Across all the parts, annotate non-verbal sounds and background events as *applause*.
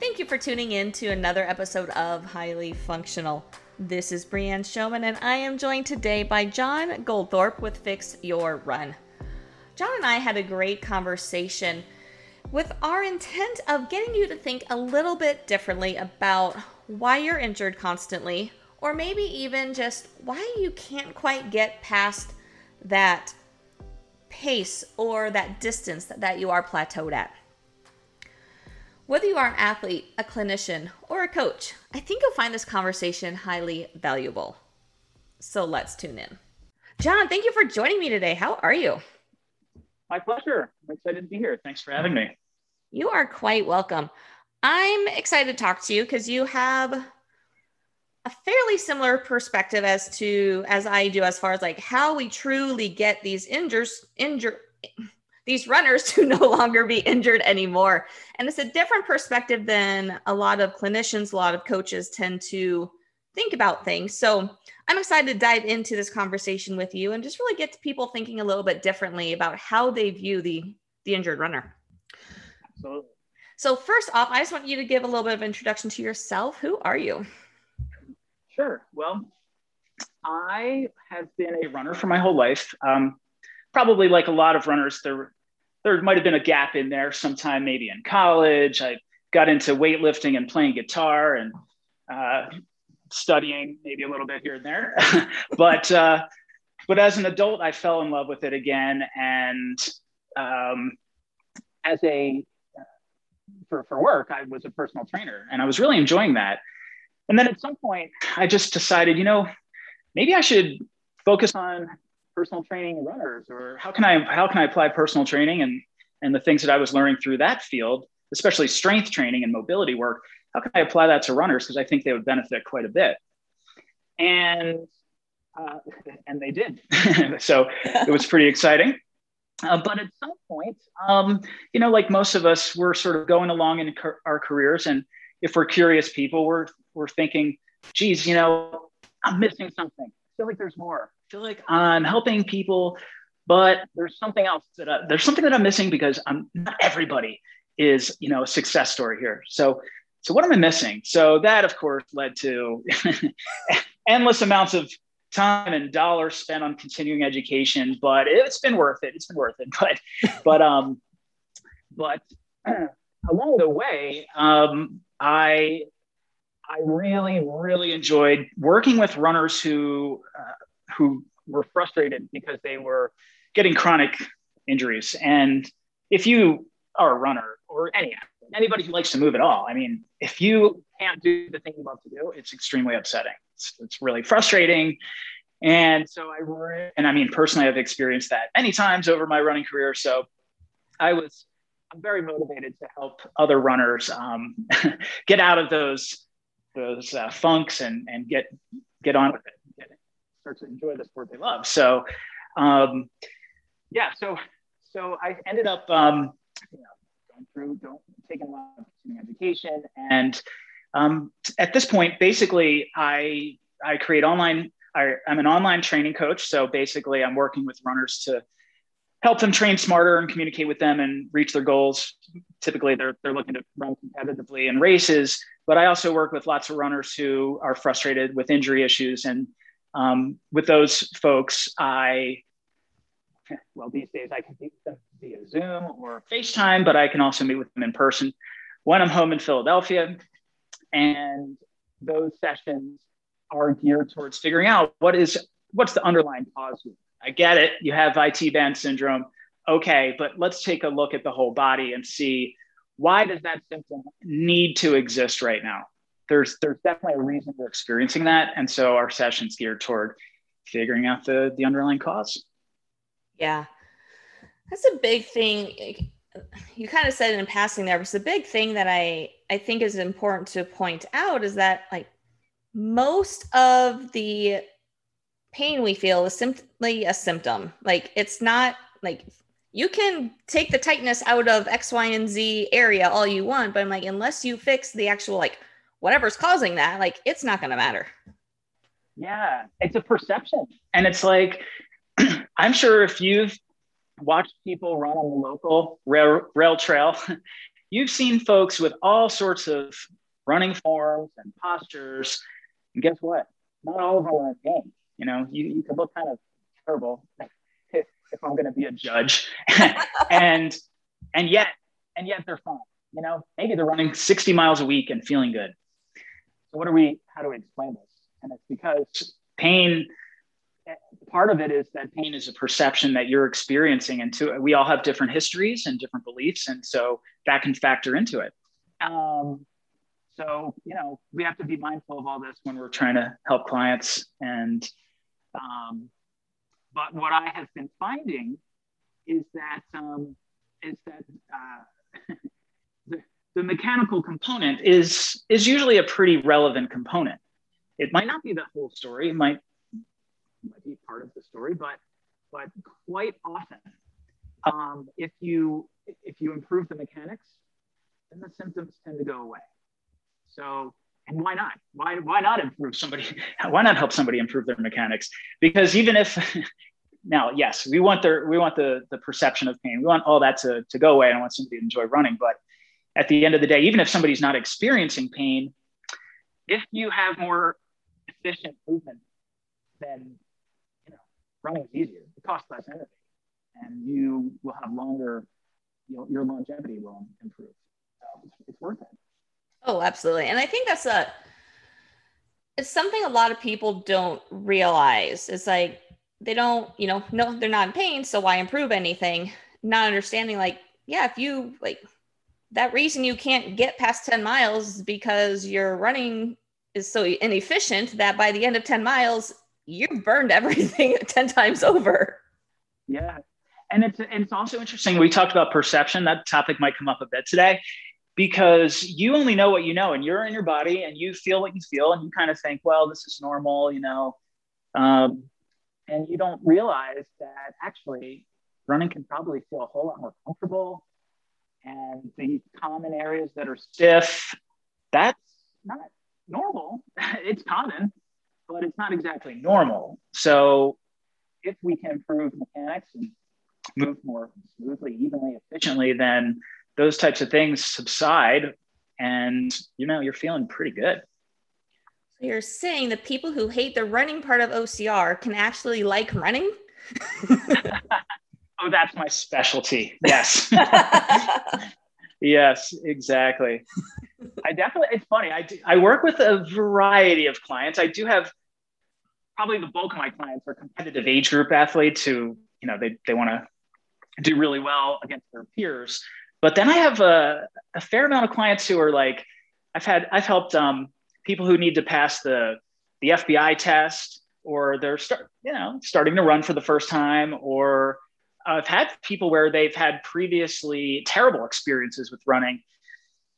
Thank you for tuning in to another episode of Highly Functional. This is Brianne Showman, and I am joined today by John Goldthorpe with Fix Your Run. John and I had a great conversation with our intent of getting you to think a little bit differently about why you're injured constantly, or maybe even just why you can't quite get past that pace or that distance that you are plateaued at. Whether you are an athlete, a clinician, or a coach, I think you'll find this conversation highly valuable. So let's tune in. John, thank you for joining me today. How are you? My pleasure. I'm excited to be here. Thanks for having me. You are quite welcome. I'm excited to talk to you because you have a fairly similar perspective as to as I do as far as like how we truly get these injures injure these runners *laughs* to no longer be injured anymore. And it's a different perspective than a lot of clinicians, a lot of coaches tend to think about things. So I'm excited to dive into this conversation with you and just really get people thinking a little bit differently about how they view the the injured runner. Absolutely. So first off, I just want you to give a little bit of introduction to yourself. Who are you? Sure. Well, I have been a runner for my whole life. Um, probably like a lot of runners, there there might have been a gap in there sometime maybe in college. I got into weightlifting and playing guitar and uh, studying maybe a little bit here and there. *laughs* but uh, but as an adult, I fell in love with it again. And um, as a for, for work, I was a personal trainer and I was really enjoying that. And then at some point, I just decided, you know, maybe I should focus on personal training runners or how can i how can i apply personal training and and the things that i was learning through that field especially strength training and mobility work how can i apply that to runners? Because i think they would benefit quite a bit. And uh, *laughs* and they did. *laughs* So it was pretty exciting. Uh, but at some point um, you know like most of us we're sort of going along in our careers. And if we're curious people we're we're thinking geez you know i'm missing something. I feel like there's more feel like I'm helping people, but there's something else that I, there's something that I'm missing because I'm not everybody is you know a success story here. So so what am I missing? So that of course led to *laughs* endless amounts of time and dollars spent on continuing education, but it's been worth it. It's been worth it. *laughs* But but um but *clears throat* along the way, um, I I really really enjoyed working with runners who uh, who were frustrated because they were getting chronic injuries. And if you are a runner or any anybody who likes to move at all, I mean, if you can't do the thing you love to do, it's extremely upsetting. It's, it's really frustrating. And so I, and I mean, personally, I've experienced that many times over my running career. So I was, I'm very motivated to help other runners um, *laughs* get out of those, those uh, funks and, and get, get on with it start to enjoy the sport they love. So, um, yeah, so so I ended up um, you know, going through, taking a lot of continuing education, and um, at this point, basically, I I create online. I, I'm an online training coach, so basically, I'm working with runners to help them train smarter and communicate with them and reach their goals. Typically, they're, they're looking to run competitively in races, but I also work with lots of runners who are frustrated with injury issues and um, with those folks, I, well, these days I can meet them via Zoom or FaceTime, but I can also meet with them in person when I'm home in Philadelphia. And those sessions are geared towards figuring out what is what's the underlying cause. Here. I get it. You have IT band syndrome. Okay, but let's take a look at the whole body and see why does that symptom need to exist right now? There's there's definitely a reason we're experiencing that, and so our sessions geared toward figuring out the the underlying cause. Yeah, that's a big thing. You kind of said it in passing there, but a big thing that I I think is important to point out is that like most of the pain we feel is simply a symptom. Like it's not like you can take the tightness out of X, Y, and Z area all you want, but I'm like, unless you fix the actual like whatever's causing that, like it's not going to matter. Yeah, it's a perception. And it's like, *clears throat* I'm sure if you've watched people run on the local rail, rail trail, *laughs* you've seen folks with all sorts of running forms and postures. And guess what? Not all of them are pain. You know, you, you can look kind of terrible *laughs* if, if I'm going to be a judge. *laughs* and, and yet, and yet they're fine. You know, maybe they're running 60 miles a week and feeling good. What are we, how do we explain this? And it's because pain, part of it is that pain is a perception that you're experiencing and to, we all have different histories and different beliefs and so that can factor into it um, so you know we have to be mindful of all this when we're trying to help clients and um, but what i have been finding is that um, is that uh, *laughs* the, mechanical component is is usually a pretty relevant component it might not be the whole story it might might be part of the story, but but quite often, um, if you if you improve the mechanics, then the symptoms tend to go away. So, and why not? Why why not improve somebody? *laughs* Why not help somebody improve their mechanics? Because even if *laughs* now, yes, we want their we want the the perception of pain. We want all that to to go away. I want somebody to enjoy running, but at the end of the day, even if somebody's not experiencing pain, if you have more efficient movement, then running is easier. It costs less energy, and you will have longer. You know, your longevity will improve. So it's, it's worth it. Oh, absolutely, and I think that's a. It's something a lot of people don't realize. It's like they don't, you know, no, they're not in pain, so why improve anything? Not understanding, like, yeah, if you like that reason you can't get past 10 miles because your running is so inefficient that by the end of 10 miles you burned *laughs* everything 10 times over. Yeah. And it's, and it's also interesting. We talked about perception. That topic might come up a bit today because you only know what you know and you're in your body and you feel what you feel and you kind of think, well, this is normal, you know. Um, and you don't realize that actually running can probably feel a whole lot more comfortable. And the common areas that are stiff, that's not normal. *laughs* it's common but it's not exactly normal. So if we can improve mechanics and move more smoothly, evenly, efficiently, then those types of things subside and you know you're feeling pretty good. So you're saying that people who hate the running part of OCR can actually like running? *laughs* oh, that's my specialty. Yes. *laughs* *laughs* yes, exactly. I definitely, it's funny. I, do, I work with a variety of clients. I do have probably the bulk of my clients are competitive age group athletes who, you know, they, they want to do really well against their peers. But then I have a, a fair amount of clients who are like, I've had, I've helped um, people who need to pass the, the FBI test or they're start, you know, starting to run for the first time or I've had people where they've had previously terrible experiences with running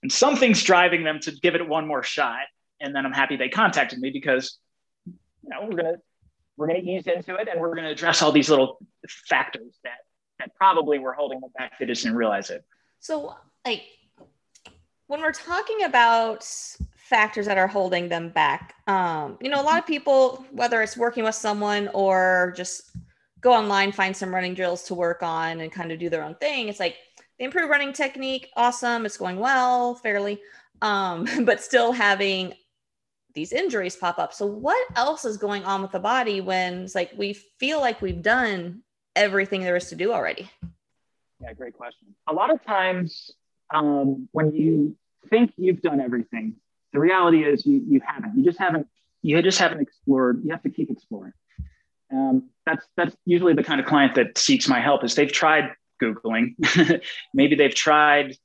and something's driving them to give it one more shot. And then I'm happy they contacted me because you know, we're gonna we're gonna ease into it and we're gonna address all these little factors that that probably were holding them back. They just didn't realize it. So like when we're talking about factors that are holding them back, um, you know, a lot of people, whether it's working with someone or just go online, find some running drills to work on and kind of do their own thing. It's like they improve running technique, awesome, it's going well, fairly, um, *laughs* but still having these injuries pop up. So what else is going on with the body when it's like we feel like we've done everything there is to do already? Yeah, great question. A lot of times um, when you think you've done everything, the reality is you, you haven't. You just haven't. You just haven't explored. You have to keep exploring. Um, that's that's usually the kind of client that seeks my help. Is they've tried googling, *laughs* maybe they've tried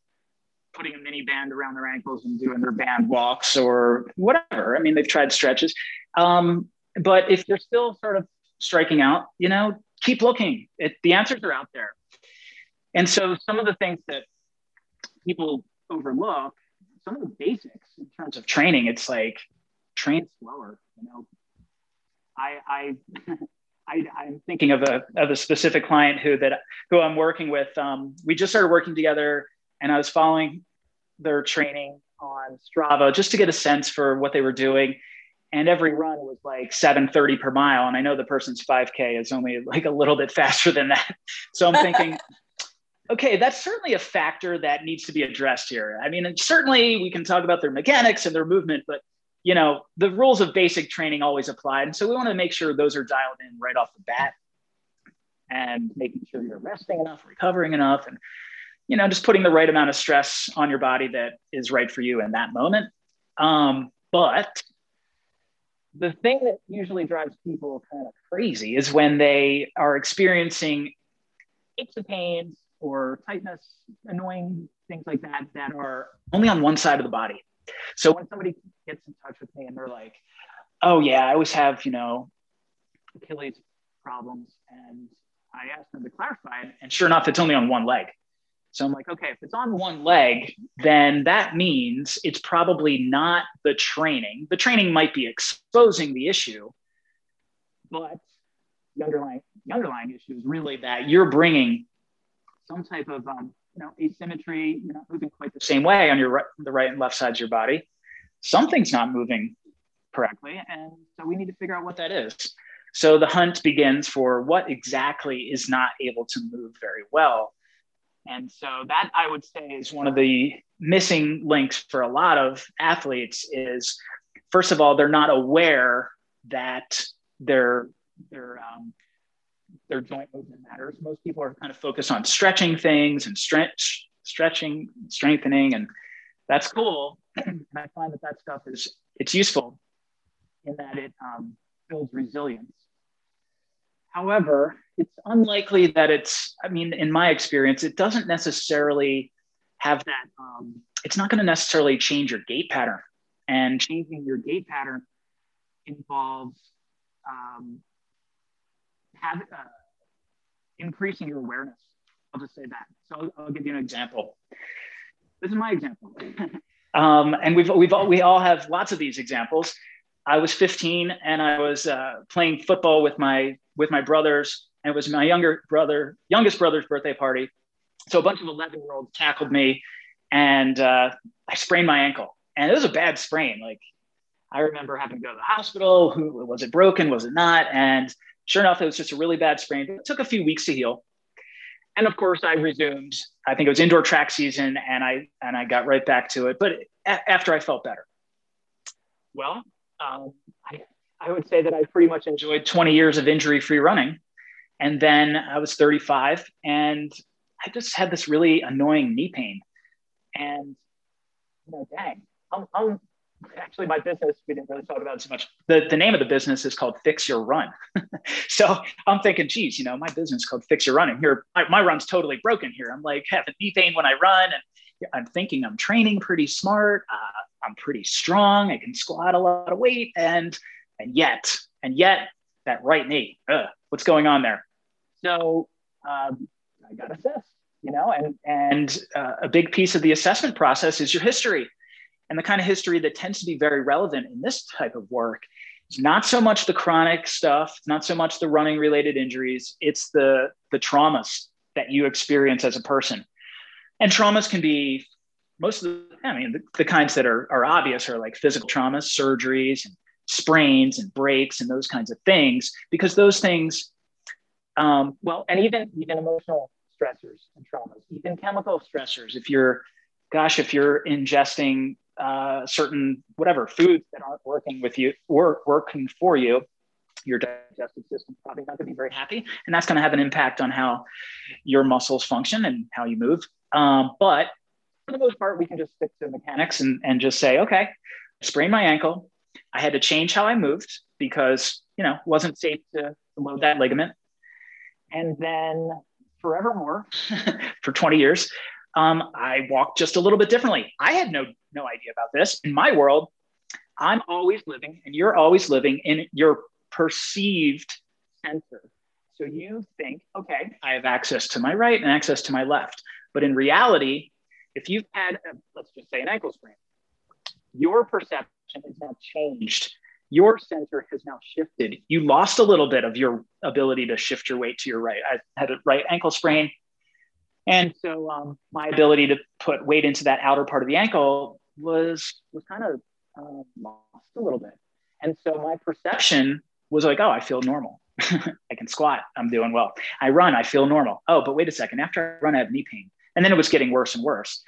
putting a mini band around their ankles and doing their band walks or whatever. I mean, they've tried stretches. Um, but if they're still sort of striking out, you know, keep looking. It, the answers are out there. And so some of the things that people overlook, some of the basics in terms of training, it's like train slower. You know, I I I am thinking of a of a specific client who that who I'm working with. Um, we just started working together and I was following their training on Strava just to get a sense for what they were doing. And every run was like 730 per mile. And I know the person's 5K is only like a little bit faster than that. *laughs* So I'm thinking, *laughs* okay, that's certainly a factor that needs to be addressed here. I mean, certainly we can talk about their mechanics and their movement, but you know, the rules of basic training always apply. And so we want to make sure those are dialed in right off the bat and making sure you're resting enough, recovering enough, and you know, just putting the right amount of stress on your body that is right for you in that moment. Um, but the thing that usually drives people kind of crazy is when they are experiencing aches and pains or tightness, annoying things like that, that are only on one side of the body. So when somebody gets in touch with me and they're like, oh, yeah, I always have, you know, Achilles problems. And I ask them to clarify. And sure enough, it's only on one leg. So I'm like, okay, if it's on one leg, then that means it's probably not the training. The training might be exposing the issue, but the underlying, the underlying issue is really that you're bringing some type of um, know asymmetry. You're not moving quite the same way on your right, the right and left sides of your body. Something's not moving correctly, and so we need to figure out what that is. So the hunt begins for what exactly is not able to move very well and so that I would say is one of the missing links for a lot of athletes is first of all, they're not aware that their their um, their joint movement matters. Most people are kind of focused on stretching things and stretch, stretching, strengthening, and that's cool. *clears throat* and I find that that stuff is it's useful in that it um, builds resilience. However, it's unlikely that it's, I mean, in my experience, it doesn't necessarily have that, um, it's not going to necessarily change your gait pattern. And changing your gait pattern involves um, uh, increasing your awareness. I'll just say that. So I'll, I'll give you an example. This is my example. *laughs* um, and we've, we've all, we all have lots of these examples. I was 15 and I was uh, playing football with my with my brothers, and it was my younger brother, youngest brother's birthday party. So a bunch of 11 year olds tackled me, and uh, I sprained my ankle, and it was a bad sprain. Like I remember having to go to the hospital. Who was it broken? Was it not? And sure enough, it was just a really bad sprain. It took a few weeks to heal. And of course, I resumed. I think it was indoor track season, and I and I got right back to it. But a- after I felt better. Well, um, I, I would say that I pretty much enjoyed 20 years of injury free running. And then I was 35 and I just had this really annoying knee pain. And, you know, dang, I'm, I'm actually my business, we didn't really talk about it so much. The, the name of the business is called Fix Your Run. *laughs* so I'm thinking, geez, you know, my business called Fix Your Running. Here, my, my run's totally broken here. I'm like having pain when I run and I'm thinking I'm training pretty smart. Uh, I'm pretty strong. I can squat a lot of weight, and and yet, and yet, that right knee, ugh, what's going on there? So um, I got assessed, you know, and and uh, a big piece of the assessment process is your history, and the kind of history that tends to be very relevant in this type of work is not so much the chronic stuff, not so much the running related injuries. It's the the traumas that you experience as a person, and traumas can be most of the, I mean, the, the kinds that are, are obvious are like physical traumas, surgeries, and sprains and breaks and those kinds of things, because those things, um, well, and even even emotional stressors and traumas, even chemical stressors. If you're, gosh, if you're ingesting uh, certain whatever foods that aren't working with you or working for you, your digestive system probably not going to be very happy, and that's going to have an impact on how your muscles function and how you move. Um, but for the most part, we can just stick to mechanics and, and just say, okay, sprained my ankle. I had to change how I moved because, you know, wasn't safe to load that ligament. And then forevermore, *laughs* for 20 years, um, I walk just a little bit differently. I had no, no idea about this. In my world, I'm always living and you're always living in your perceived center. So you think, okay, I have access to my right and access to my left. But in reality, if you've had, a, let's just say, an ankle sprain, your perception has now changed. Your center has now shifted. You lost a little bit of your ability to shift your weight to your right. I had a right ankle sprain. And so um, my ability to put weight into that outer part of the ankle was was kind of uh, lost a little bit. And so my perception was like, oh, I feel normal. *laughs* I can squat. I'm doing well. I run. I feel normal. Oh, but wait a second. After I run, I have knee pain. And then it was getting worse and worse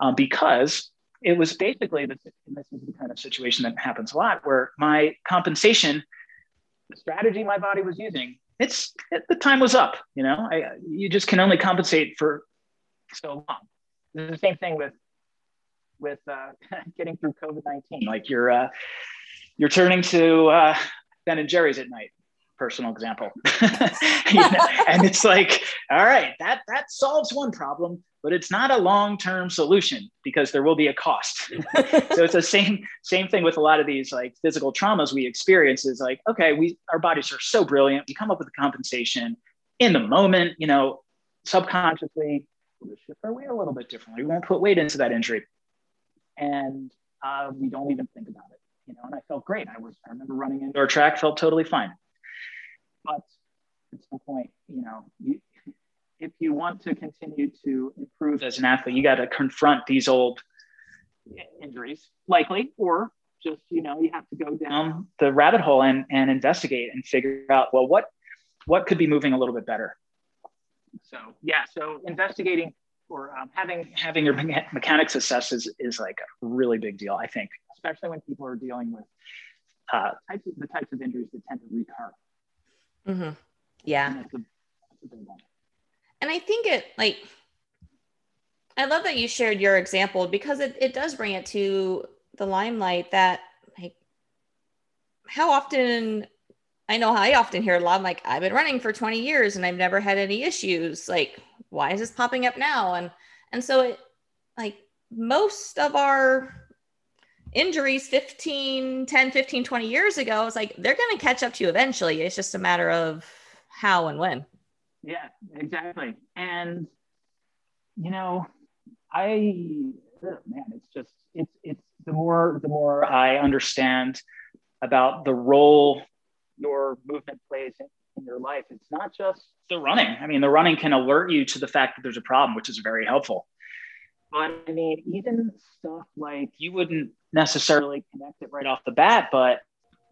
um, because it was basically the, this is the kind of situation that happens a lot where my compensation, the strategy my body was using, it's it, the time was up. You know, I, you just can only compensate for so long. Is the same thing with with uh, *laughs* getting through COVID nineteen. Like you're uh, you're turning to uh, Ben and Jerry's at night personal example. *laughs* You know? and it's like all right that that solves one problem but it's not a long-term solution because there will be a cost. *laughs* So it's the same same thing with a lot of these like physical traumas we experience is like okay we our bodies are so brilliant. We come up with a compensation in the moment you know subconsciously. We'll shift our weight a little bit differently we won't put weight into that injury. And uh, we don't even think about it you know and i felt great. I was i remember running indoor track felt totally fine but at some point, you know, you, if you want to continue to improve as an athlete, you got to confront these old injuries, likely, or just you know, you have to go down the rabbit hole and and investigate and figure out well what what could be moving a little bit better. So yeah, so investigating or um, having having your mechanics assessed is is like a really big deal, I think, especially when people are dealing with uh, types of, the types of injuries that tend to recur. Mm-hmm. Yeah. And I think it like I love that you shared your example because it, it does bring it to the limelight that like how often I know I often hear a lot like I've been running for 20 years and I've never had any issues. Like, why is this popping up now? And and so it like most of our injuries 15 10 15 20 years ago it's like they're going to catch up to you eventually. It's just a matter of how and when. Yeah exactly. And you know i oh, man it's just it's it's the more the more i understand about the role your movement plays in, in your life it's not just the running. I mean the running can alert you to the fact that there's a problem which is very helpful. But I mean, even stuff like you wouldn't necessarily connect it right off the bat, but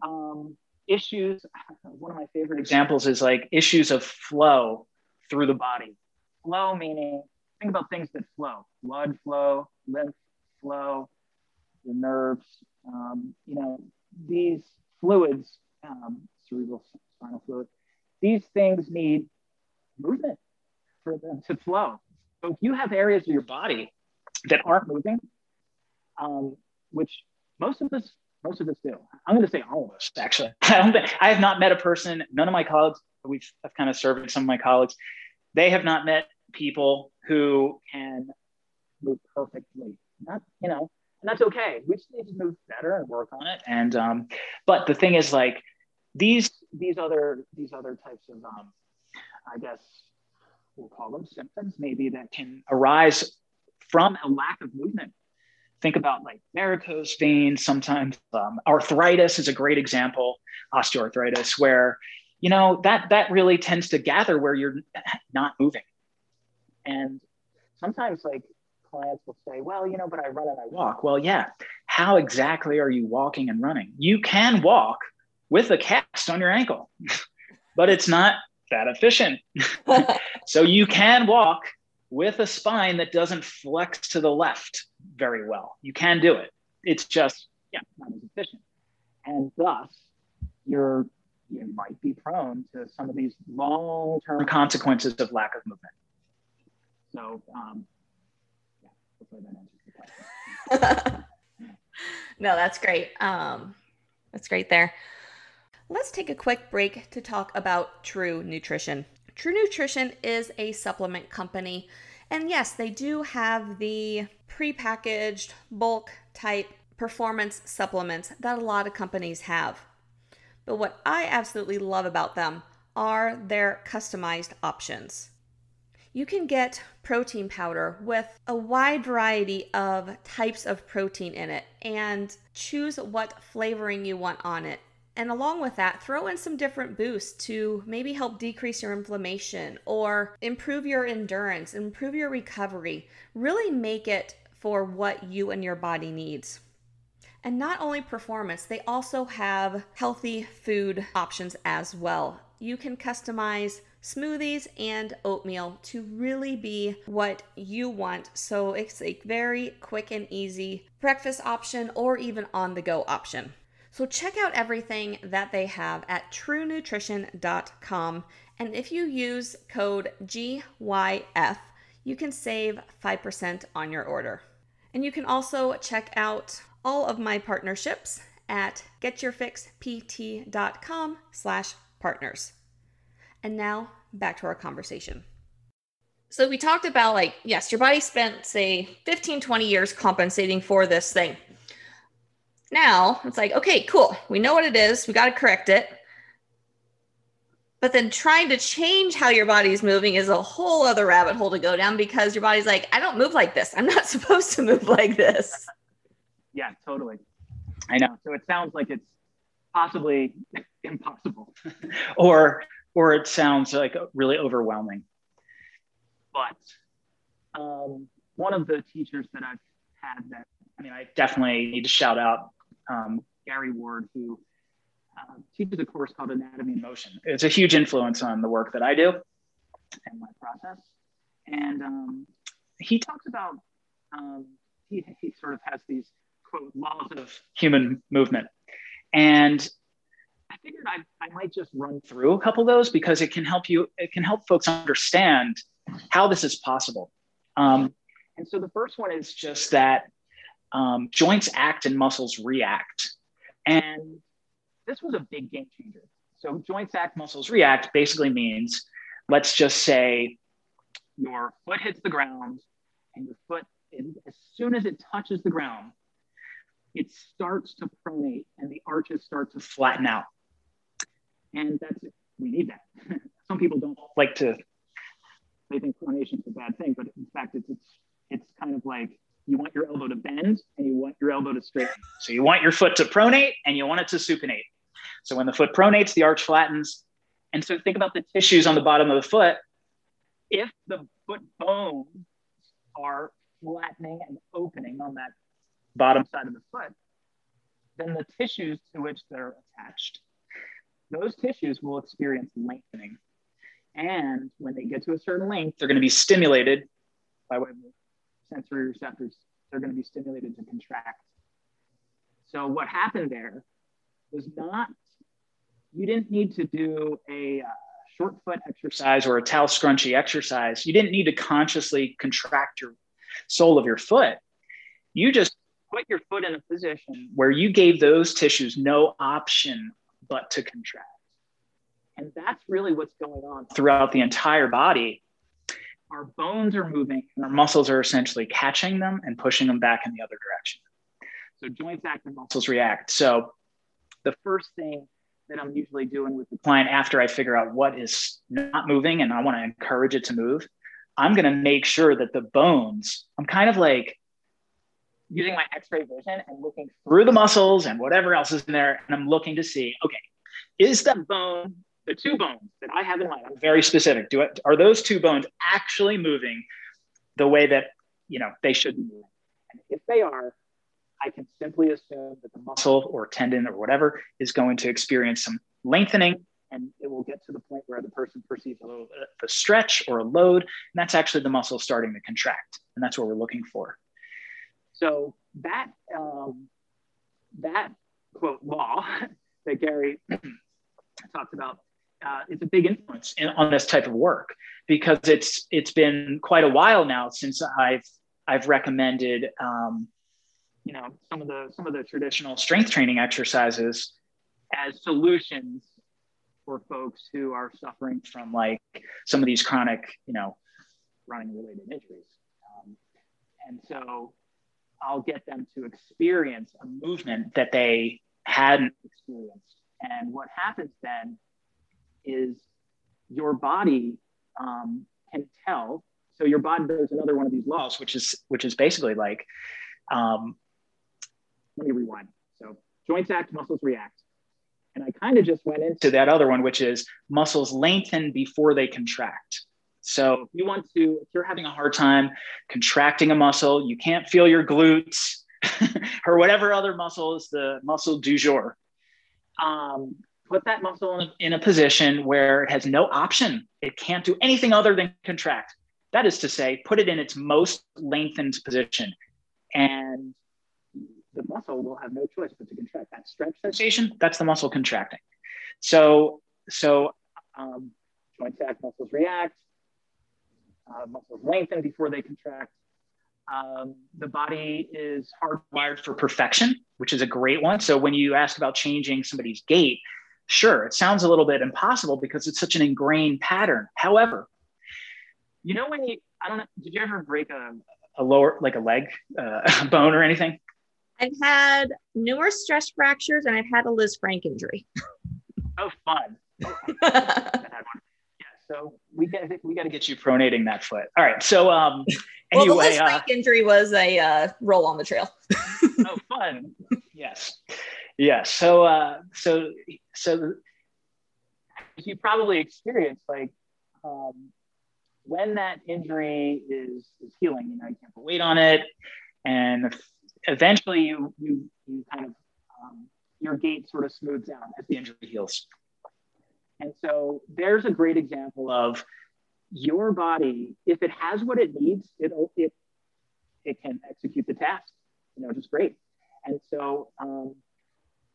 um, issues. *laughs* One of my favorite examples is like issues of flow through the body. Flow meaning think about things that flow: blood flow, lymph flow, the nerves. Um, you know, these fluids, um, cerebral spinal fluid. These things need movement for them to flow. So if you have areas of your body that aren't moving, um, which most of us most of us do. I'm going to say all of us actually. *laughs* I, I have not met a person. None of my colleagues. We've I've kind of surveyed some of my colleagues. They have not met people who can move perfectly. Not you know, and that's okay. We just need to move better and work on it. And um, but the thing is, like these these other these other types of um, I guess we'll call them symptoms maybe that can arise from a lack of movement. Think about like varicose veins, sometimes um, arthritis is a great example, osteoarthritis, where you know that that really tends to gather where you're *laughs* not moving. And sometimes like clients will say, well, you know, but I run and I walk. Well, yeah. How exactly are you walking and running? You can walk with a cast on your ankle, *laughs* but it's not that efficient. *laughs* so you can walk with a spine that doesn't flex to the left very well. You can do it. It's just, yeah, not as efficient. And thus, you're you might be prone to some of these long-term consequences of lack of movement. So, um, yeah, hopefully that answers the question. *laughs* no, that's great. Um, that's great there. Let's take a quick break to talk about True Nutrition. True Nutrition is a supplement company. And yes, they do have the prepackaged bulk type performance supplements that a lot of companies have. But what I absolutely love about them are their customized options. You can get protein powder with a wide variety of types of protein in it and choose what flavoring you want on it and along with that, throw in some different boosts to maybe help decrease your inflammation or improve your endurance, improve your recovery. Really make it for what you and your body needs. And not only performance, they also have healthy food options as well. you can customize smoothies and oatmeal to really be what you want. So it's a very quick and easy breakfast option or even on the go option. So check out everything that they have at truenutrition.com. And if you use code GYF, you can save 5% on your order. And you can also check out all of my partnerships at getyourfixpt.com slash partners. And now back to our conversation. So we talked about like, yes, your body spent say 15, 20 years compensating for this thing. Now it's like, okay, cool. We know what it is. We got to correct it. But then trying to change how your body's moving is a whole other rabbit hole to go down because your body's like, I don't move like this. I'm not *laughs* supposed to move like this. *laughs* Yeah, totally. I know. So it sounds like it's possibly *laughs* impossible or or it sounds like really overwhelming. But um, one of the teachers that I've had that, I mean, I definitely need to shout out um, Gary Ward, who uh, teaches a course called Anatomy in Motion. It's a huge influence on the work that I do and my process. And um, he talks about, um, he, he sort of has these quote laws of human movement. And I figured I, I might just run through a couple of those because it can help you, it can help folks understand how this is possible. Um, and so the first one is just that um, joints act and muscles react. And this was a big game changer. So joint act, muscles react basically means, let's just say your foot hits the ground and your foot, as soon as it touches the ground, it starts to pronate and the arches start to flatten out. And that's it. We need that. *laughs* Some people don't like to, they think pronation is a bad thing, but in fact, it's, it's, it's kind of like you want your elbow to bend and you want your elbow to straighten. So you want your foot to pronate and you want it to supinate. So when the foot pronates, the arch flattens. And so think about the tissues on the bottom of the foot. If the foot bones are flattening and opening on that bottom side of the foot, then the tissues to which they're attached, those tissues will experience lengthening. And when they get to a certain length, they're going to be stimulated by way of sensory receptors. They're going to be stimulated to contract. So what happened there was not, you didn't need to do a uh, short foot exercise or a towel scrunchy exercise. You didn't need to consciously contract your sole of your foot. You just put your foot in a position where you gave those tissues no option but to contract. And that's really what's going on throughout the entire body. Our bones are moving and our muscles are essentially catching them and pushing them back in the other direction. So joints act and muscles react. So the first thing that I'm usually doing with the client after I figure out what is not moving and I want to encourage it to move, I'm going to make sure that the bones, I'm kind of like using my x-ray vision and looking through the muscles and whatever else is in there and i'm looking to see okay is the bone the two bones that i have in mind. I'm very specific. Do it are those two bones actually moving the way that you know they should moving? And if they are i can simply assume that the muscle or tendon or whatever is going to experience some lengthening and it will get to the point where the person perceives a little a stretch or a load and that's actually the muscle starting to contract and that's what we're looking for. So that um, that quote law *laughs* that Gary *clears throat* talked about uh, a big influence in, on this type of work because it's it's been quite a while now since I've I've recommended um, you know some of the some of the traditional strength training exercises as solutions for folks who are suffering from like some of these chronic you know running related injuries um, and so I'll get them to experience a movement that they hadn't experienced. And what happens then is your body um, can tell. So your body there's another one of these laws, which is which is basically like, um, let me rewind. So joints act, muscles react. And I kind of just went into that other one, which is muscles lengthen before they contract. So if you want to, if you're having a hard time contracting a muscle, you can't feel your glutes *laughs* or whatever other muscle is the muscle du jour. Um, put that muscle in a, in a position where it has no option. It can't do anything other than contract. That is to say, put it in its most lengthened position. And the muscle will have no choice but to contract. That stretch sensation, that's the muscle contracting. So, so um, joint sac muscles react, uh, muscles lengthen before they contract. Um, the body is hardwired for perfection, which is a great one. So when you ask about changing somebody's gait, sure, it sounds a little bit impossible because it's such an ingrained pattern. However, you know when you, I don't know, did you ever break a, a lower, like a leg uh, *laughs* bone or anything? I've had numerous stress fractures and I've had a Liz Lisfranc injury. oh, fun. *laughs* Oh, yeah, so we got we got to get you pronating that foot. All right. So um, anyway, well, the uh, injury was a uh, roll on the trail. *laughs* oh, fun. Yes. Yes. So uh, so so you probably experienced like um, when that injury is is healing. You know, you can't put weight on it, and eventually you you you kind of um, your gait sort of smooths out as the injury heals. And so there's a great example of your body, if it has what it needs, it it it can execute the task, you know, just great. And so um,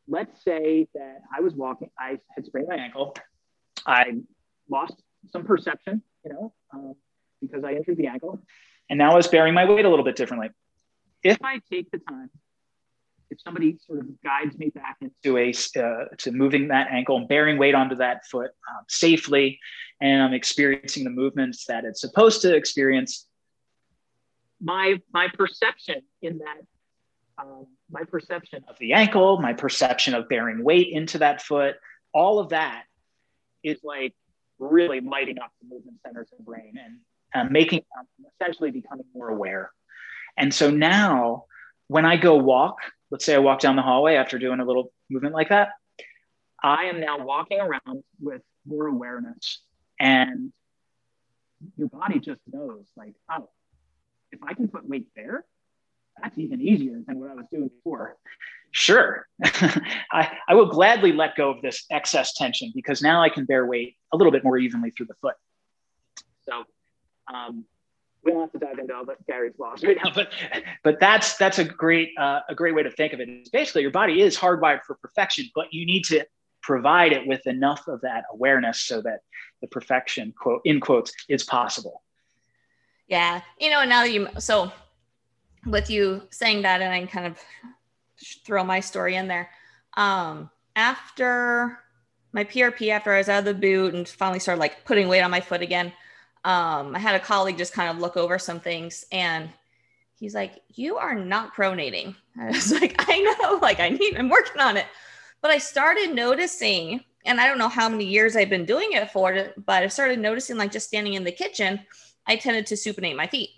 let's say that I was walking, I had sprained my ankle, I lost some perception, you know, um, because I injured the ankle, and now I was bearing my weight a little bit differently. If I take the time, if somebody sort of guides me back into a uh, to moving that ankle and bearing weight onto that foot um, safely, and I'm experiencing the movements that it's supposed to experience, my my perception in that um, my perception of the ankle, my perception of bearing weight into that foot, all of that is like really lighting up the movement centers in the brain and uh, making essentially becoming more aware and so now when I go walk, let's say I walk down the hallway after doing a little movement like that, I am now walking around with more awareness. And your body just knows, like, oh, if I can put weight there, that's even easier than what I was doing before. Sure, *laughs* I, I will gladly let go of this excess tension because now I can bear weight a little bit more evenly through the foot. So, um, we don't have to dive into all the Gary's laws right now, *laughs* but but that's that's a great uh, a great way to think of it. It's basically, your body is hardwired for perfection, but you need to provide it with enough of that awareness so that the perfection quote in quotes is possible. Yeah, you know, now that you so with you saying that, and I can kind of throw my story in there. Um, after my PRP, after I was out of the boot and finally started like putting weight on my foot again um, I had a colleague just kind of look over some things and he's like, You are not pronating. *laughs* I was like, I know, like I need, I'm working on it. But I started noticing, and I don't know how many years I've been doing it for, but I started noticing like just standing in the kitchen, I tended to supinate my feet.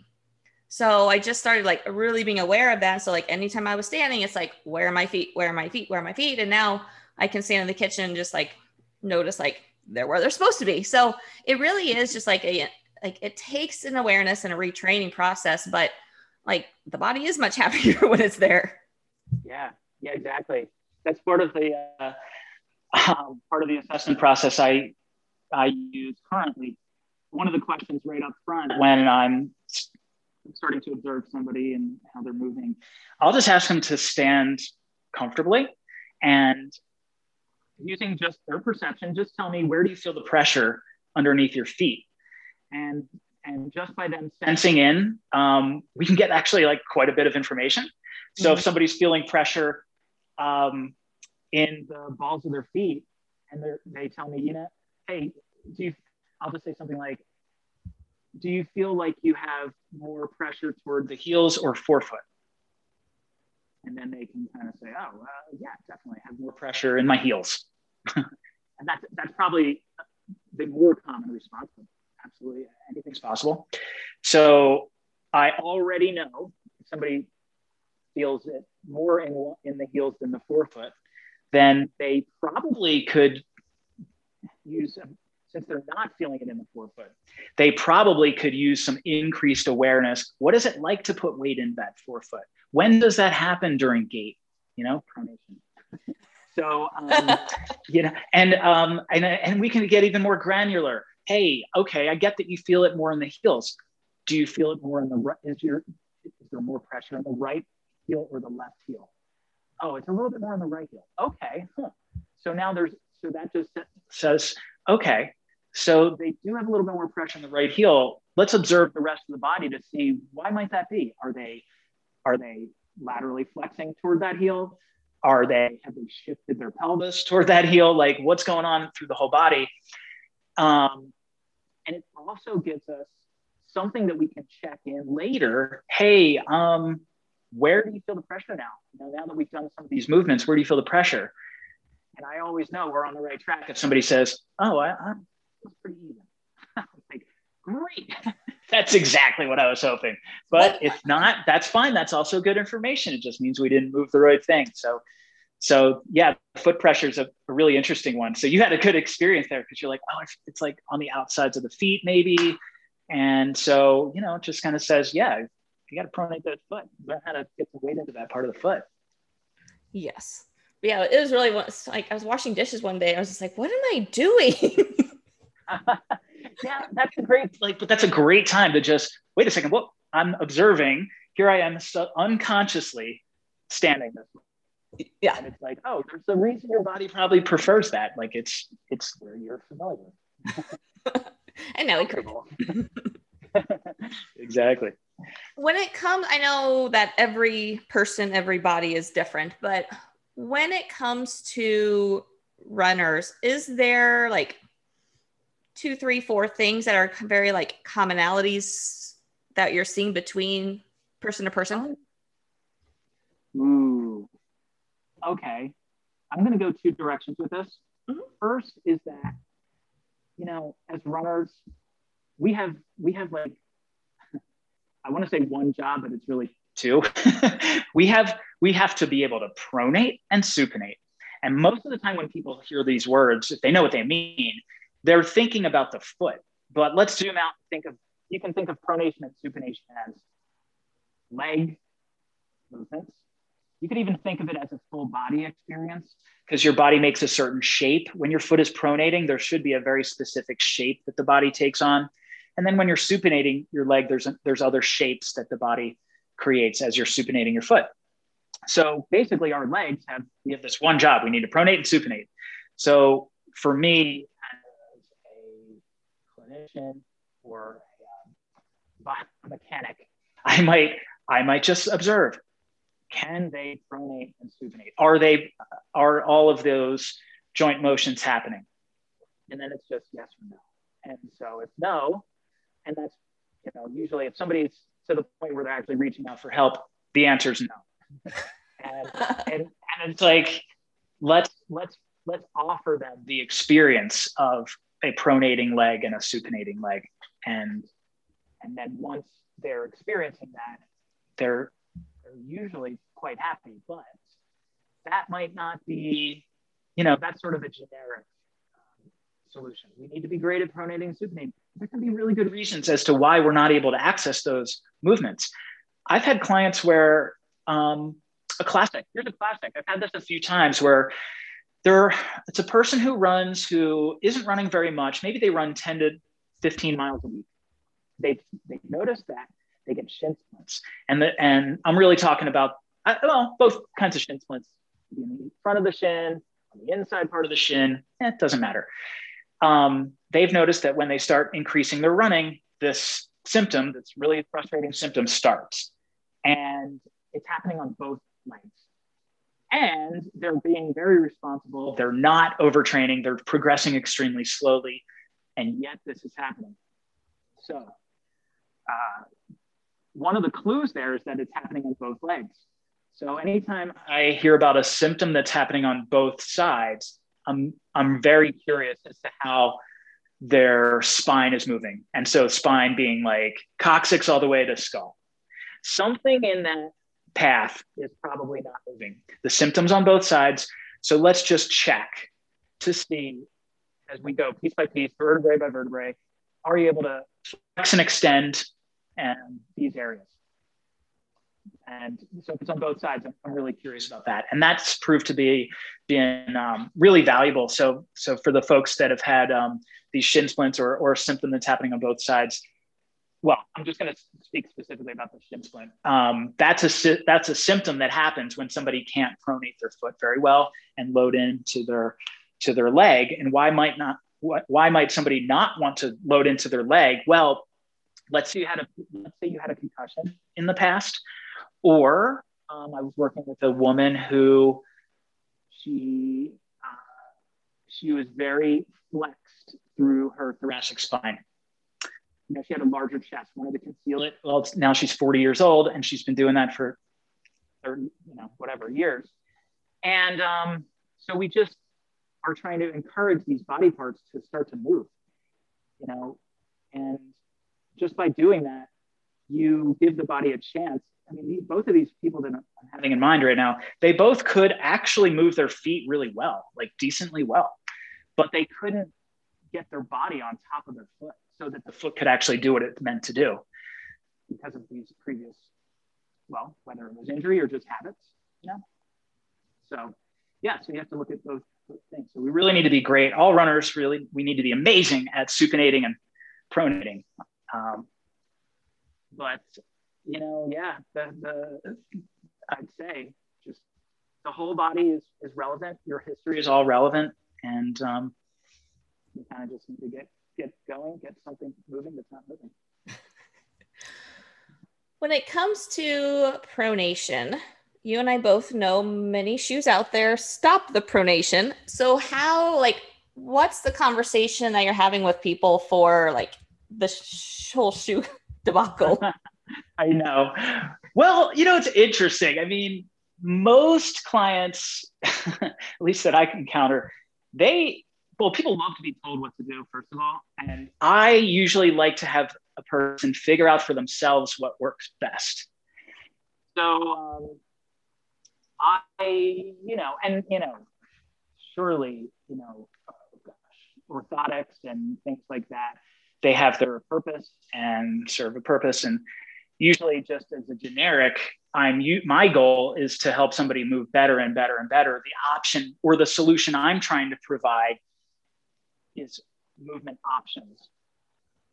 So I just started like really being aware of that. So like anytime I was standing, it's like, where are my feet? Where are my feet? Where are my feet? And now I can stand in the kitchen and just like notice like they're where they're supposed to be. So it really is just like a like it takes an awareness and a retraining process, but like the body is much *laughs* happier when it's there. Yeah, yeah, exactly. That's part of the uh, um, part of the assessment process I I use currently. One of the questions right up front when I'm starting to observe somebody and how they're moving, I'll just ask them to stand comfortably and using just their perception, just tell me where do you feel the pressure underneath your feet? And and just by them sensing in, um, we can get actually like quite a bit of information. So mm-hmm. if somebody's feeling pressure um, in the balls of their feet, and they tell me, you know, hey, do you? I'll just say something like, do you feel like you have more pressure toward the heels or forefoot? And then they can kind of say, oh, uh, yeah, definitely have more pressure in my heels. *laughs* and that's, that's probably the more common response. Absolutely, anything's possible. So I already know if somebody feels it more in, in the heels than the forefoot, then they probably could use since they're not feeling it in the forefoot, they probably could use some increased awareness. What is it like to put weight in that forefoot? When does that happen during gait? You know, pronation. *laughs* So, um, *laughs* you know, and, um, and, and we can get even more granular. Hey, okay, I get that you feel it more in the heels. Do you feel it more in the right? Is, your, is there more pressure on the right heel or the left heel? Oh, it's a little bit more on the right heel. Okay. Huh. So now there's, so that just says, okay, so they do have a little bit more pressure in the right heel. Let's observe the rest of the body to see why might that be? Are they, are they laterally flexing toward that heel? Are they have they shifted their pelvis toward that heel? Like what's going on through the whole body? Um, and it also gives us something that we can check in later. Hey, um, where do you feel the pressure now? now? Now that we've done some of these movements, where do you feel the pressure? And I always know we're on the right track if somebody says, "Oh, I, I'm pretty even." *laughs* like, great. *laughs* that's exactly what I was hoping. But if not, that's fine. That's also good information. It just means we didn't move the right thing. So, so yeah, foot pressure is a, a really interesting one. So you had a good experience there because you're like, oh, it's, it's like on the outsides of the feet, maybe. And so, you know, it just kind of says, yeah, you got to pronate that foot, learn how to get the weight into that part of the foot. Yes. Yeah, it was really like I was washing dishes one day. I was just like, what am I doing? *laughs* *laughs* yeah, that's a great like, but that's a great time to just wait a second. What I'm observing here, I am so unconsciously standing this way. Yeah, and it's like, oh, there's a reason your body probably prefers that. Like it's it's where you're familiar. *laughs* and now we *laughs* exactly. When it comes, I know that every person, every body is different, but when it comes to runners, is there like two, three, four things that are very like commonalities that you're seeing between person to person? Ooh. Okay. I'm going to go two directions with this. Mm-hmm. First is that, you know, as runners, we have, we have like, *laughs* I want to say one job, but it's really two. *laughs* we have, we have to be able to pronate and supinate. And most of the time when people hear these words, if they know what they mean, they're thinking about the foot. But let's zoom out and think of you can think of pronation and supination as leg movements. You could even think of it as a full body experience because your body makes a certain shape. When your foot is pronating, there should be a very specific shape that the body takes on. And then when you're supinating your leg, there's, there's other shapes that the body creates as you're supinating your foot. So basically, our legs have we have this one job: we need to pronate and supinate. So for me, clinician or a, uh, a mechanic, I might I might just observe. Can they pronate and supinate? Are they are all of those joint motions happening? And then it's just yes or no. And so if no, and that's you know usually if somebody's to the point where they're actually reaching out for help, the answer is no. *laughs* and, and and it's like let's let's let's offer them the experience of a pronating leg and a supinating leg. And, and then once they're experiencing that, they're, they're usually quite happy, but that might not be, you know, that's sort of a generic um, solution. We need to be great at pronating and supinating. There can be really good reasons as to why we're not able to access those movements. I've had clients where um, a classic, here's a classic. I've had this a few times where there it's a person who runs who isn't running very much. Maybe they run 10 to 15 miles a week. They they notice that. They get shin splints. And the, and i'm really talking about well both kinds of shin splints. In the front of the shin on the inside part of the shin eh, it doesn't matter. Um, they've noticed that when they start increasing their running this symptom that's really frustrating symptom starts. And it's happening on both legs and they're being very responsible. They're not overtraining. They're progressing extremely slowly, and yet this is happening. So, uh, one of the clues there is that it's happening on both legs. So, anytime I hear about a symptom that's happening on both sides, I'm I'm very curious as to how their spine is moving. And so, spine being like coccyx all the way to skull. Something in that path is probably not moving. The symptoms on both sides. So let's just check to see as we go piece by piece, vertebrae by vertebrae, are you able to flex and extend and these areas? And so if it's on both sides, I'm, really curious about that. And that's proved to be being um, really valuable. So, so for the folks that have had um, these shin splints or, or symptom that's happening on both sides, I'm just going to speak specifically about the shin splint. Um, that's a that's a symptom that happens when somebody can't pronate their foot very well and load into their to their leg. And why might not why might somebody not want to load into their leg? Well, let's say you had a let's say you had a concussion in the past, or um, I was working with a woman who she uh, she was very flexed through her thoracic spine. You know, she had a larger chest, wanted to conceal it. Well, now she's 40 years old, and she's been doing that for 30, you know, whatever years. And um, so we just are trying to encourage these body parts to start to move, you know, and just by doing that, you give the body a chance. I mean, both of these people that I'm having in mind right now, they both could actually move their feet really well, like decently well, but they couldn't get their body on top of their foot so that the foot could actually do what it's meant to do because of these previous, well, whether it was injury or just habits, you know? So, yeah, so you have to look at those things. So we really need to be great. All runners really, we need to be amazing at supinating and pronating. Um, but you know, yeah, the, the I'd say just the whole body is is relevant. Your history is all relevant, and um, you kind of just need to get get going, get something moving that's not moving. *laughs* When it comes to pronation, you and I both know many shoes out there stop the pronation. So how like what's the conversation that you're having with people for like the whole shoe *laughs* debacle. *laughs* I know. Well, you know, it's interesting. I mean, most clients, at least that I can encounter, they, well, people love to be told what to do, first of all. And I usually like to have a person figure out for themselves what works best. So um, I, you know, and, you know, surely, you know, oh orthotics and things like that they have their purpose and serve a purpose. And usually, just as a generic, I'm my goal is to help somebody move better and better and better. The option or the solution I'm trying to provide is movement options.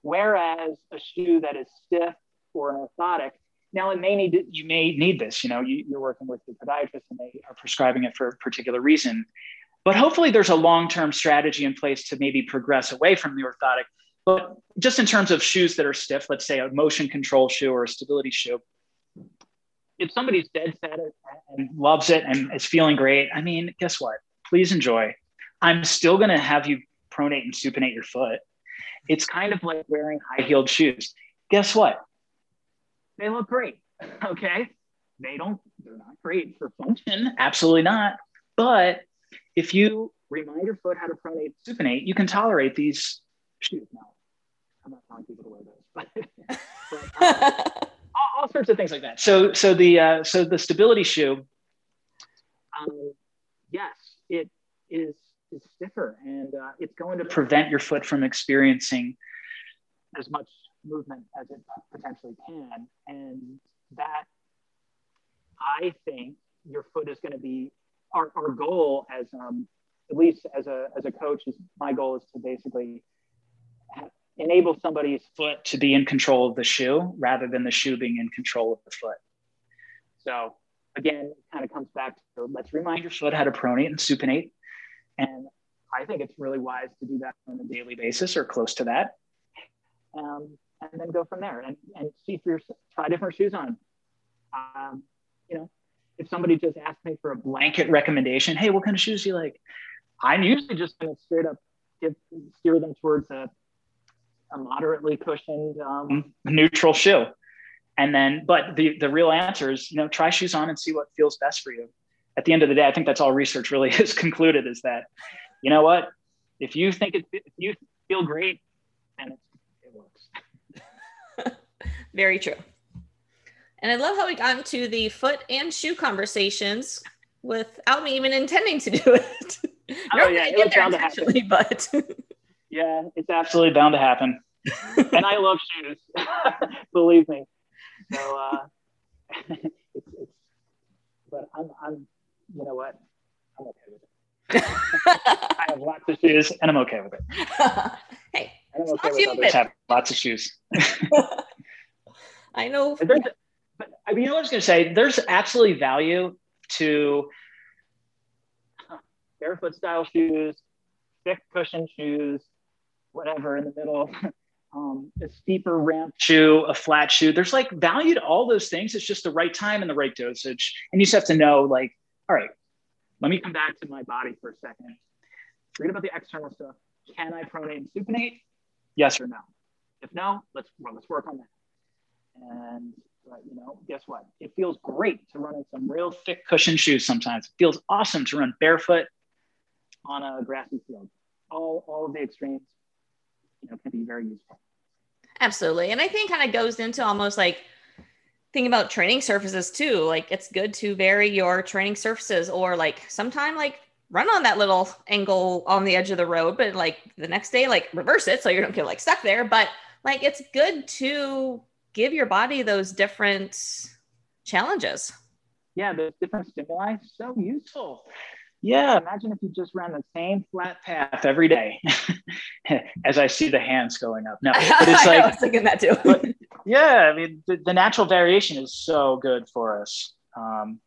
Whereas a shoe that is stiff or an orthotic, now it may need you may need this. You know, you, you're working with the podiatrist and they are prescribing it for a particular reason. But hopefully, there's a long-term strategy in place to maybe progress away from the orthotic but just in terms of shoes that are stiff, let's say a motion control shoe or a stability shoe, if somebody's dead set and loves it and is feeling great, I mean, guess what? Please enjoy. I'm still going to have you pronate and supinate your foot. It's kind of like wearing high heeled shoes. Guess what? They look great. *laughs* Okay. They don't, they're not great for function. Absolutely not. But if you remind your foot how to pronate, and supinate, you can tolerate these shoes now. I'm not telling people to wear those, but, *laughs* uh, all, all, sorts of things like that. So, so the uh, so the stability shoe, um, yes, it is is stiffer, and uh, it's going to prevent your foot from experiencing as much movement as it potentially can, and that I think your foot is going to be our, our goal as um, at least as a as a coach is my goal is to basically enable somebody's foot to be in control of the shoe rather than the shoe being in control of the foot. So again, it kind of comes back to let's remind your foot how to pronate and supinate. And I think it's really wise to do that on a daily basis or close to that. Um, and then go from there and, and see for yourself, try different shoes on. Um, you know, if somebody just asked me for a blanket recommendation, hey, what kind of shoes do you like? I'm usually just going to straight up give, steer them towards a a moderately cushioned um, neutral shoe. And then, but the, the real answer is, you know, try shoes on and see what feels best for you. At the end of the day, I think that's all research really *laughs* has concluded is that, you know what, if you think it, if you feel great, and it, it works. *laughs* Very true. And I love how we got into the foot and shoe conversations without me even intending to do *laughs* it. oh yeah, it was bound to happen. But yeah, it's absolutely bound to happen. and I love shoes, believe me. So, uh, it's, it's, but I'm, I'm, you know what? I'm okay with it. *laughs* I have lots of shoes and I'm okay with it. *laughs* hey, and I'm okay with others have lots of shoes. *laughs* I know. There's, but I mean, you know what I was going to say? There's absolutely value to barefoot style shoes, thick cushion shoes, whatever in the middle, um, a steeper ramp shoe, a flat shoe. There's like value to all those things. It's just the right time and the right dosage. And you just have to know, like, all right, let me come back to my body for a second. Forget about the external stuff. Can I pronate and supinate? Yes or no? If no, let's well, let's work on that. And but, you know, guess what? It feels great to run in some real thick cushion shoes sometimes. It feels awesome to run barefoot on a grassy field. All, all of the extremes, you know, can be very useful. Absolutely. And I think kind of goes into almost like thinking about training surfaces too. Like it's good to vary your training surfaces or like sometime like run on that little angle on the edge of the road, but like the next day, like reverse it so you don't get like stuck there. But like it's good to give your body those different challenges. Yeah, those different stimuli, so useful. Yeah, imagine if you just ran the same flat path every day. *laughs* As I see the hands going up. No, but it's *laughs* like I was thinking that too. but, yeah, I mean the, the, natural variation is so good for us. Um,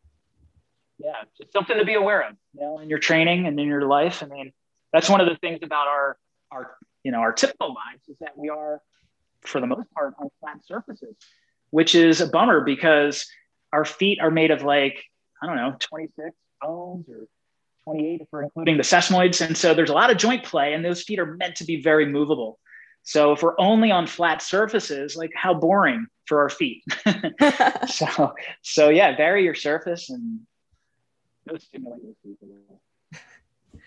yeah, just something to be aware of, you know, in your training and in your life. I mean, that's one of the things about our our you know our typical lives is that we are for the most part on flat surfaces, which is a bummer because our feet are made of like, I don't know, 26 bones or 28 if we're including the sesamoids. And so there's a lot of joint play, and those feet are meant to be very movable. So if we're only on flat surfaces, like how boring for our feet. *laughs* so so yeah, vary your surface and stimulate your feet.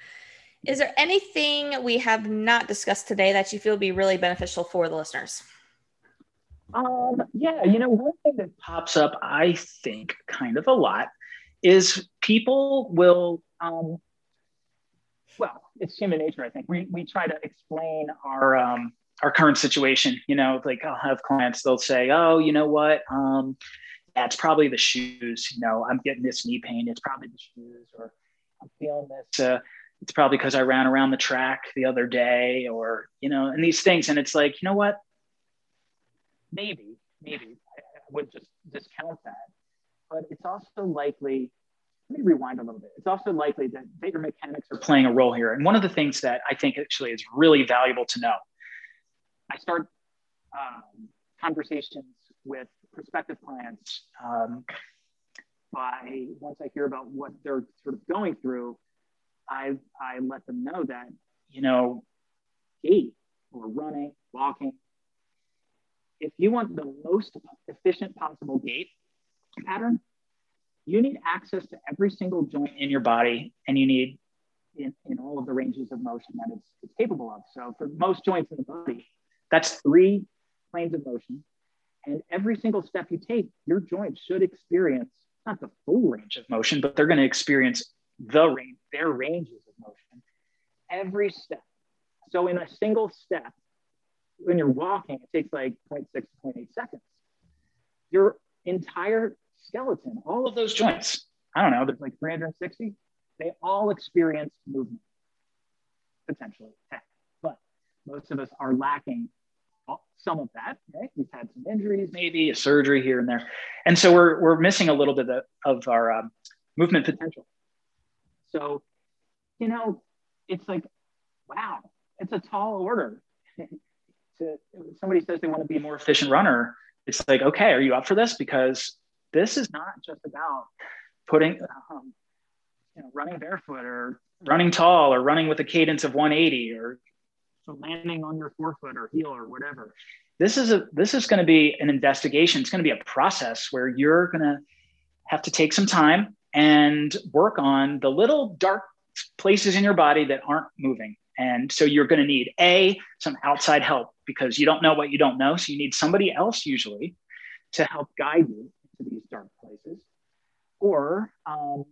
Is there anything we have not discussed today that you feel would be really beneficial for the listeners? Um, yeah, you know, one thing that pops up, I think, kind of a lot is people will, um, well, it's human nature, I think. We, we try to explain our, um, our current situation. You know, like I'll have clients, they'll say, oh, you know what? Um, that's probably the shoes. You know, I'm getting this knee pain. It's probably the shoes, or I'm feeling this. Uh, it's probably because I ran around the track the other day or, you know, and these things. And it's like, you know what? Maybe, maybe I would just discount that. But it's also likely, let me rewind a little bit. It's also likely that, that your mechanics are playing a role here. And one of the things that I think actually is really valuable to know, I start um, conversations with prospective clients um, by once I hear about what they're sort of going through, I, I let them know that, you know, gait or running, walking, if you want the most efficient possible gait pattern, you need access to every single joint in your body and you need in, in all of the ranges of motion that it's, it's capable of. So for most joints in the body, that's three planes of motion. And every single step you take, your joints should experience not the full range of motion, but they're going to experience the range, their ranges of motion every step. So in a single step, when you're walking, it takes like 0.6 to 0.8 seconds. Your entire skeleton, all of those joints, I don't know, there's like 360, they all experience movement potentially. But most of us are lacking some of that, right? We've had some injuries, maybe a surgery here and there. And so we're, we're missing a little bit of, of our um, movement potential. So, you know, it's like, wow, it's a tall order. *laughs* to somebody says they want to be a more efficient runner, it's like, okay, are you up for this? Because this is not just about putting, um, you know, running barefoot or running tall or running with a cadence of 180 or landing on your forefoot or heel or whatever. This is a this is going to be an investigation. It's going to be a process where you're going to have to take some time and work on the little dark places in your body that aren't moving. And so you're going to need a some outside help because you don't know what you don't know. So you need somebody else usually to help guide you to these dark places. Or um,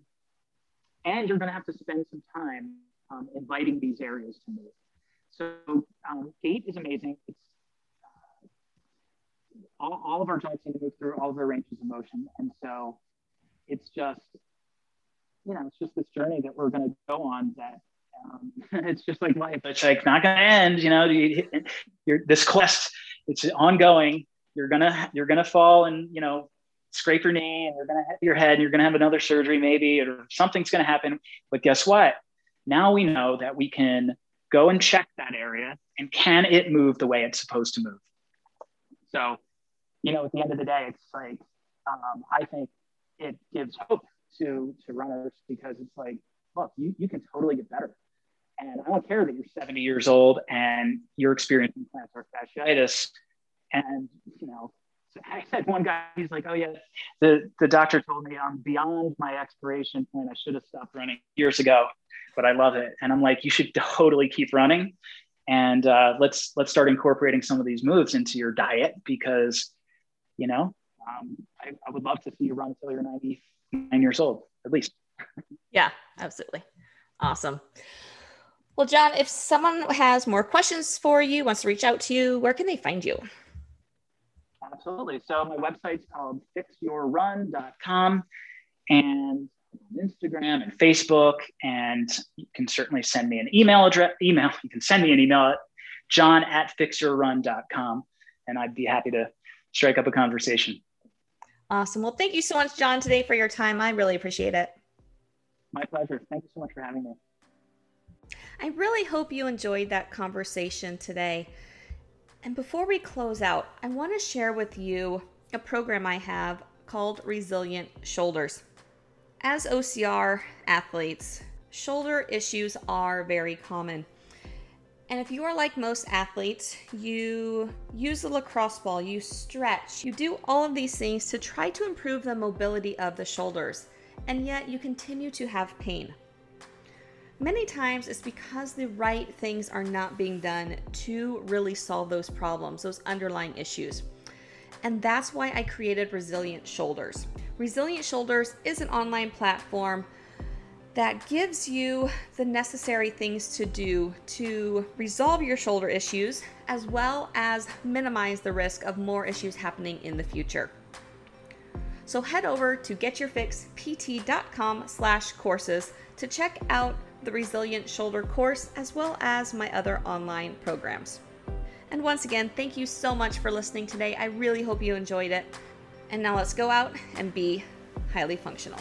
and you're going to have to spend some time um, inviting these areas to move. So um, gait is amazing. It's all, all of our joints need to move through all of their ranges of motion. And so it's just, you know, it's just this journey that we're going to go on that um, *laughs* it's just like life. It's like not going to end, you know, you, are this quest, it's ongoing. You're going to, you're to fall and, you know, scrape your knee and you're to hit your head and you're going to have another surgery maybe, or something's going to happen. But guess what? Now we know that we can go and check that area and can it move the way it's supposed to move? So, you know, at the end of the day, it's like, um, I think it gives hope to, to runners because it's like, look, you, you can totally get better. And I don't care that you're 70 years old and you're experiencing plantar fasciitis. And, you know, *laughs* I had one guy, he's like, oh, yeah, the, the doctor told me I'm beyond my expiration point. I should have stopped running years ago, but I love it. And I'm like, you should totally keep running. And uh, let's let's start incorporating some of these moves into your diet because, you know, um, I, I would love to see you run until you're 99 years old, at least. *laughs* Yeah, absolutely. Awesome. Well, John, if someone has more questions for you, wants to reach out to you, where can they find you? Absolutely. So my website's called fixyourrun.com and Instagram and Facebook. And you can certainly send me an email address, email. You can send me an email at john at fixyourrun.com. And I'd be happy to strike up a conversation. Awesome. Well, thank you so much, John, today for your time. I really appreciate it. My pleasure. Thank you so much for having me. I really hope you enjoyed that conversation today. And before we close out, I want to share with you a program I have called Resilient Shoulders. As OCR athletes, shoulder issues are very common. And if you are like most athletes, you use the lacrosse ball, you stretch, you do all of these things to try to improve the mobility of the shoulders, and yet you continue to have pain. Many times it's because the right things are not being done to really solve those problems, those underlying issues. And that's why I created Resilient Shoulders. Resilient Shoulders is an online platform that gives you the necessary things to do to resolve your shoulder issues as well as minimize the risk of more issues happening in the future. So head over to getyourfixpt.com slash courses to check out the Resilient Shoulder course, as well as my other online programs. And once again, thank you so much for listening today. I really hope you enjoyed it. And now let's go out and be highly functional.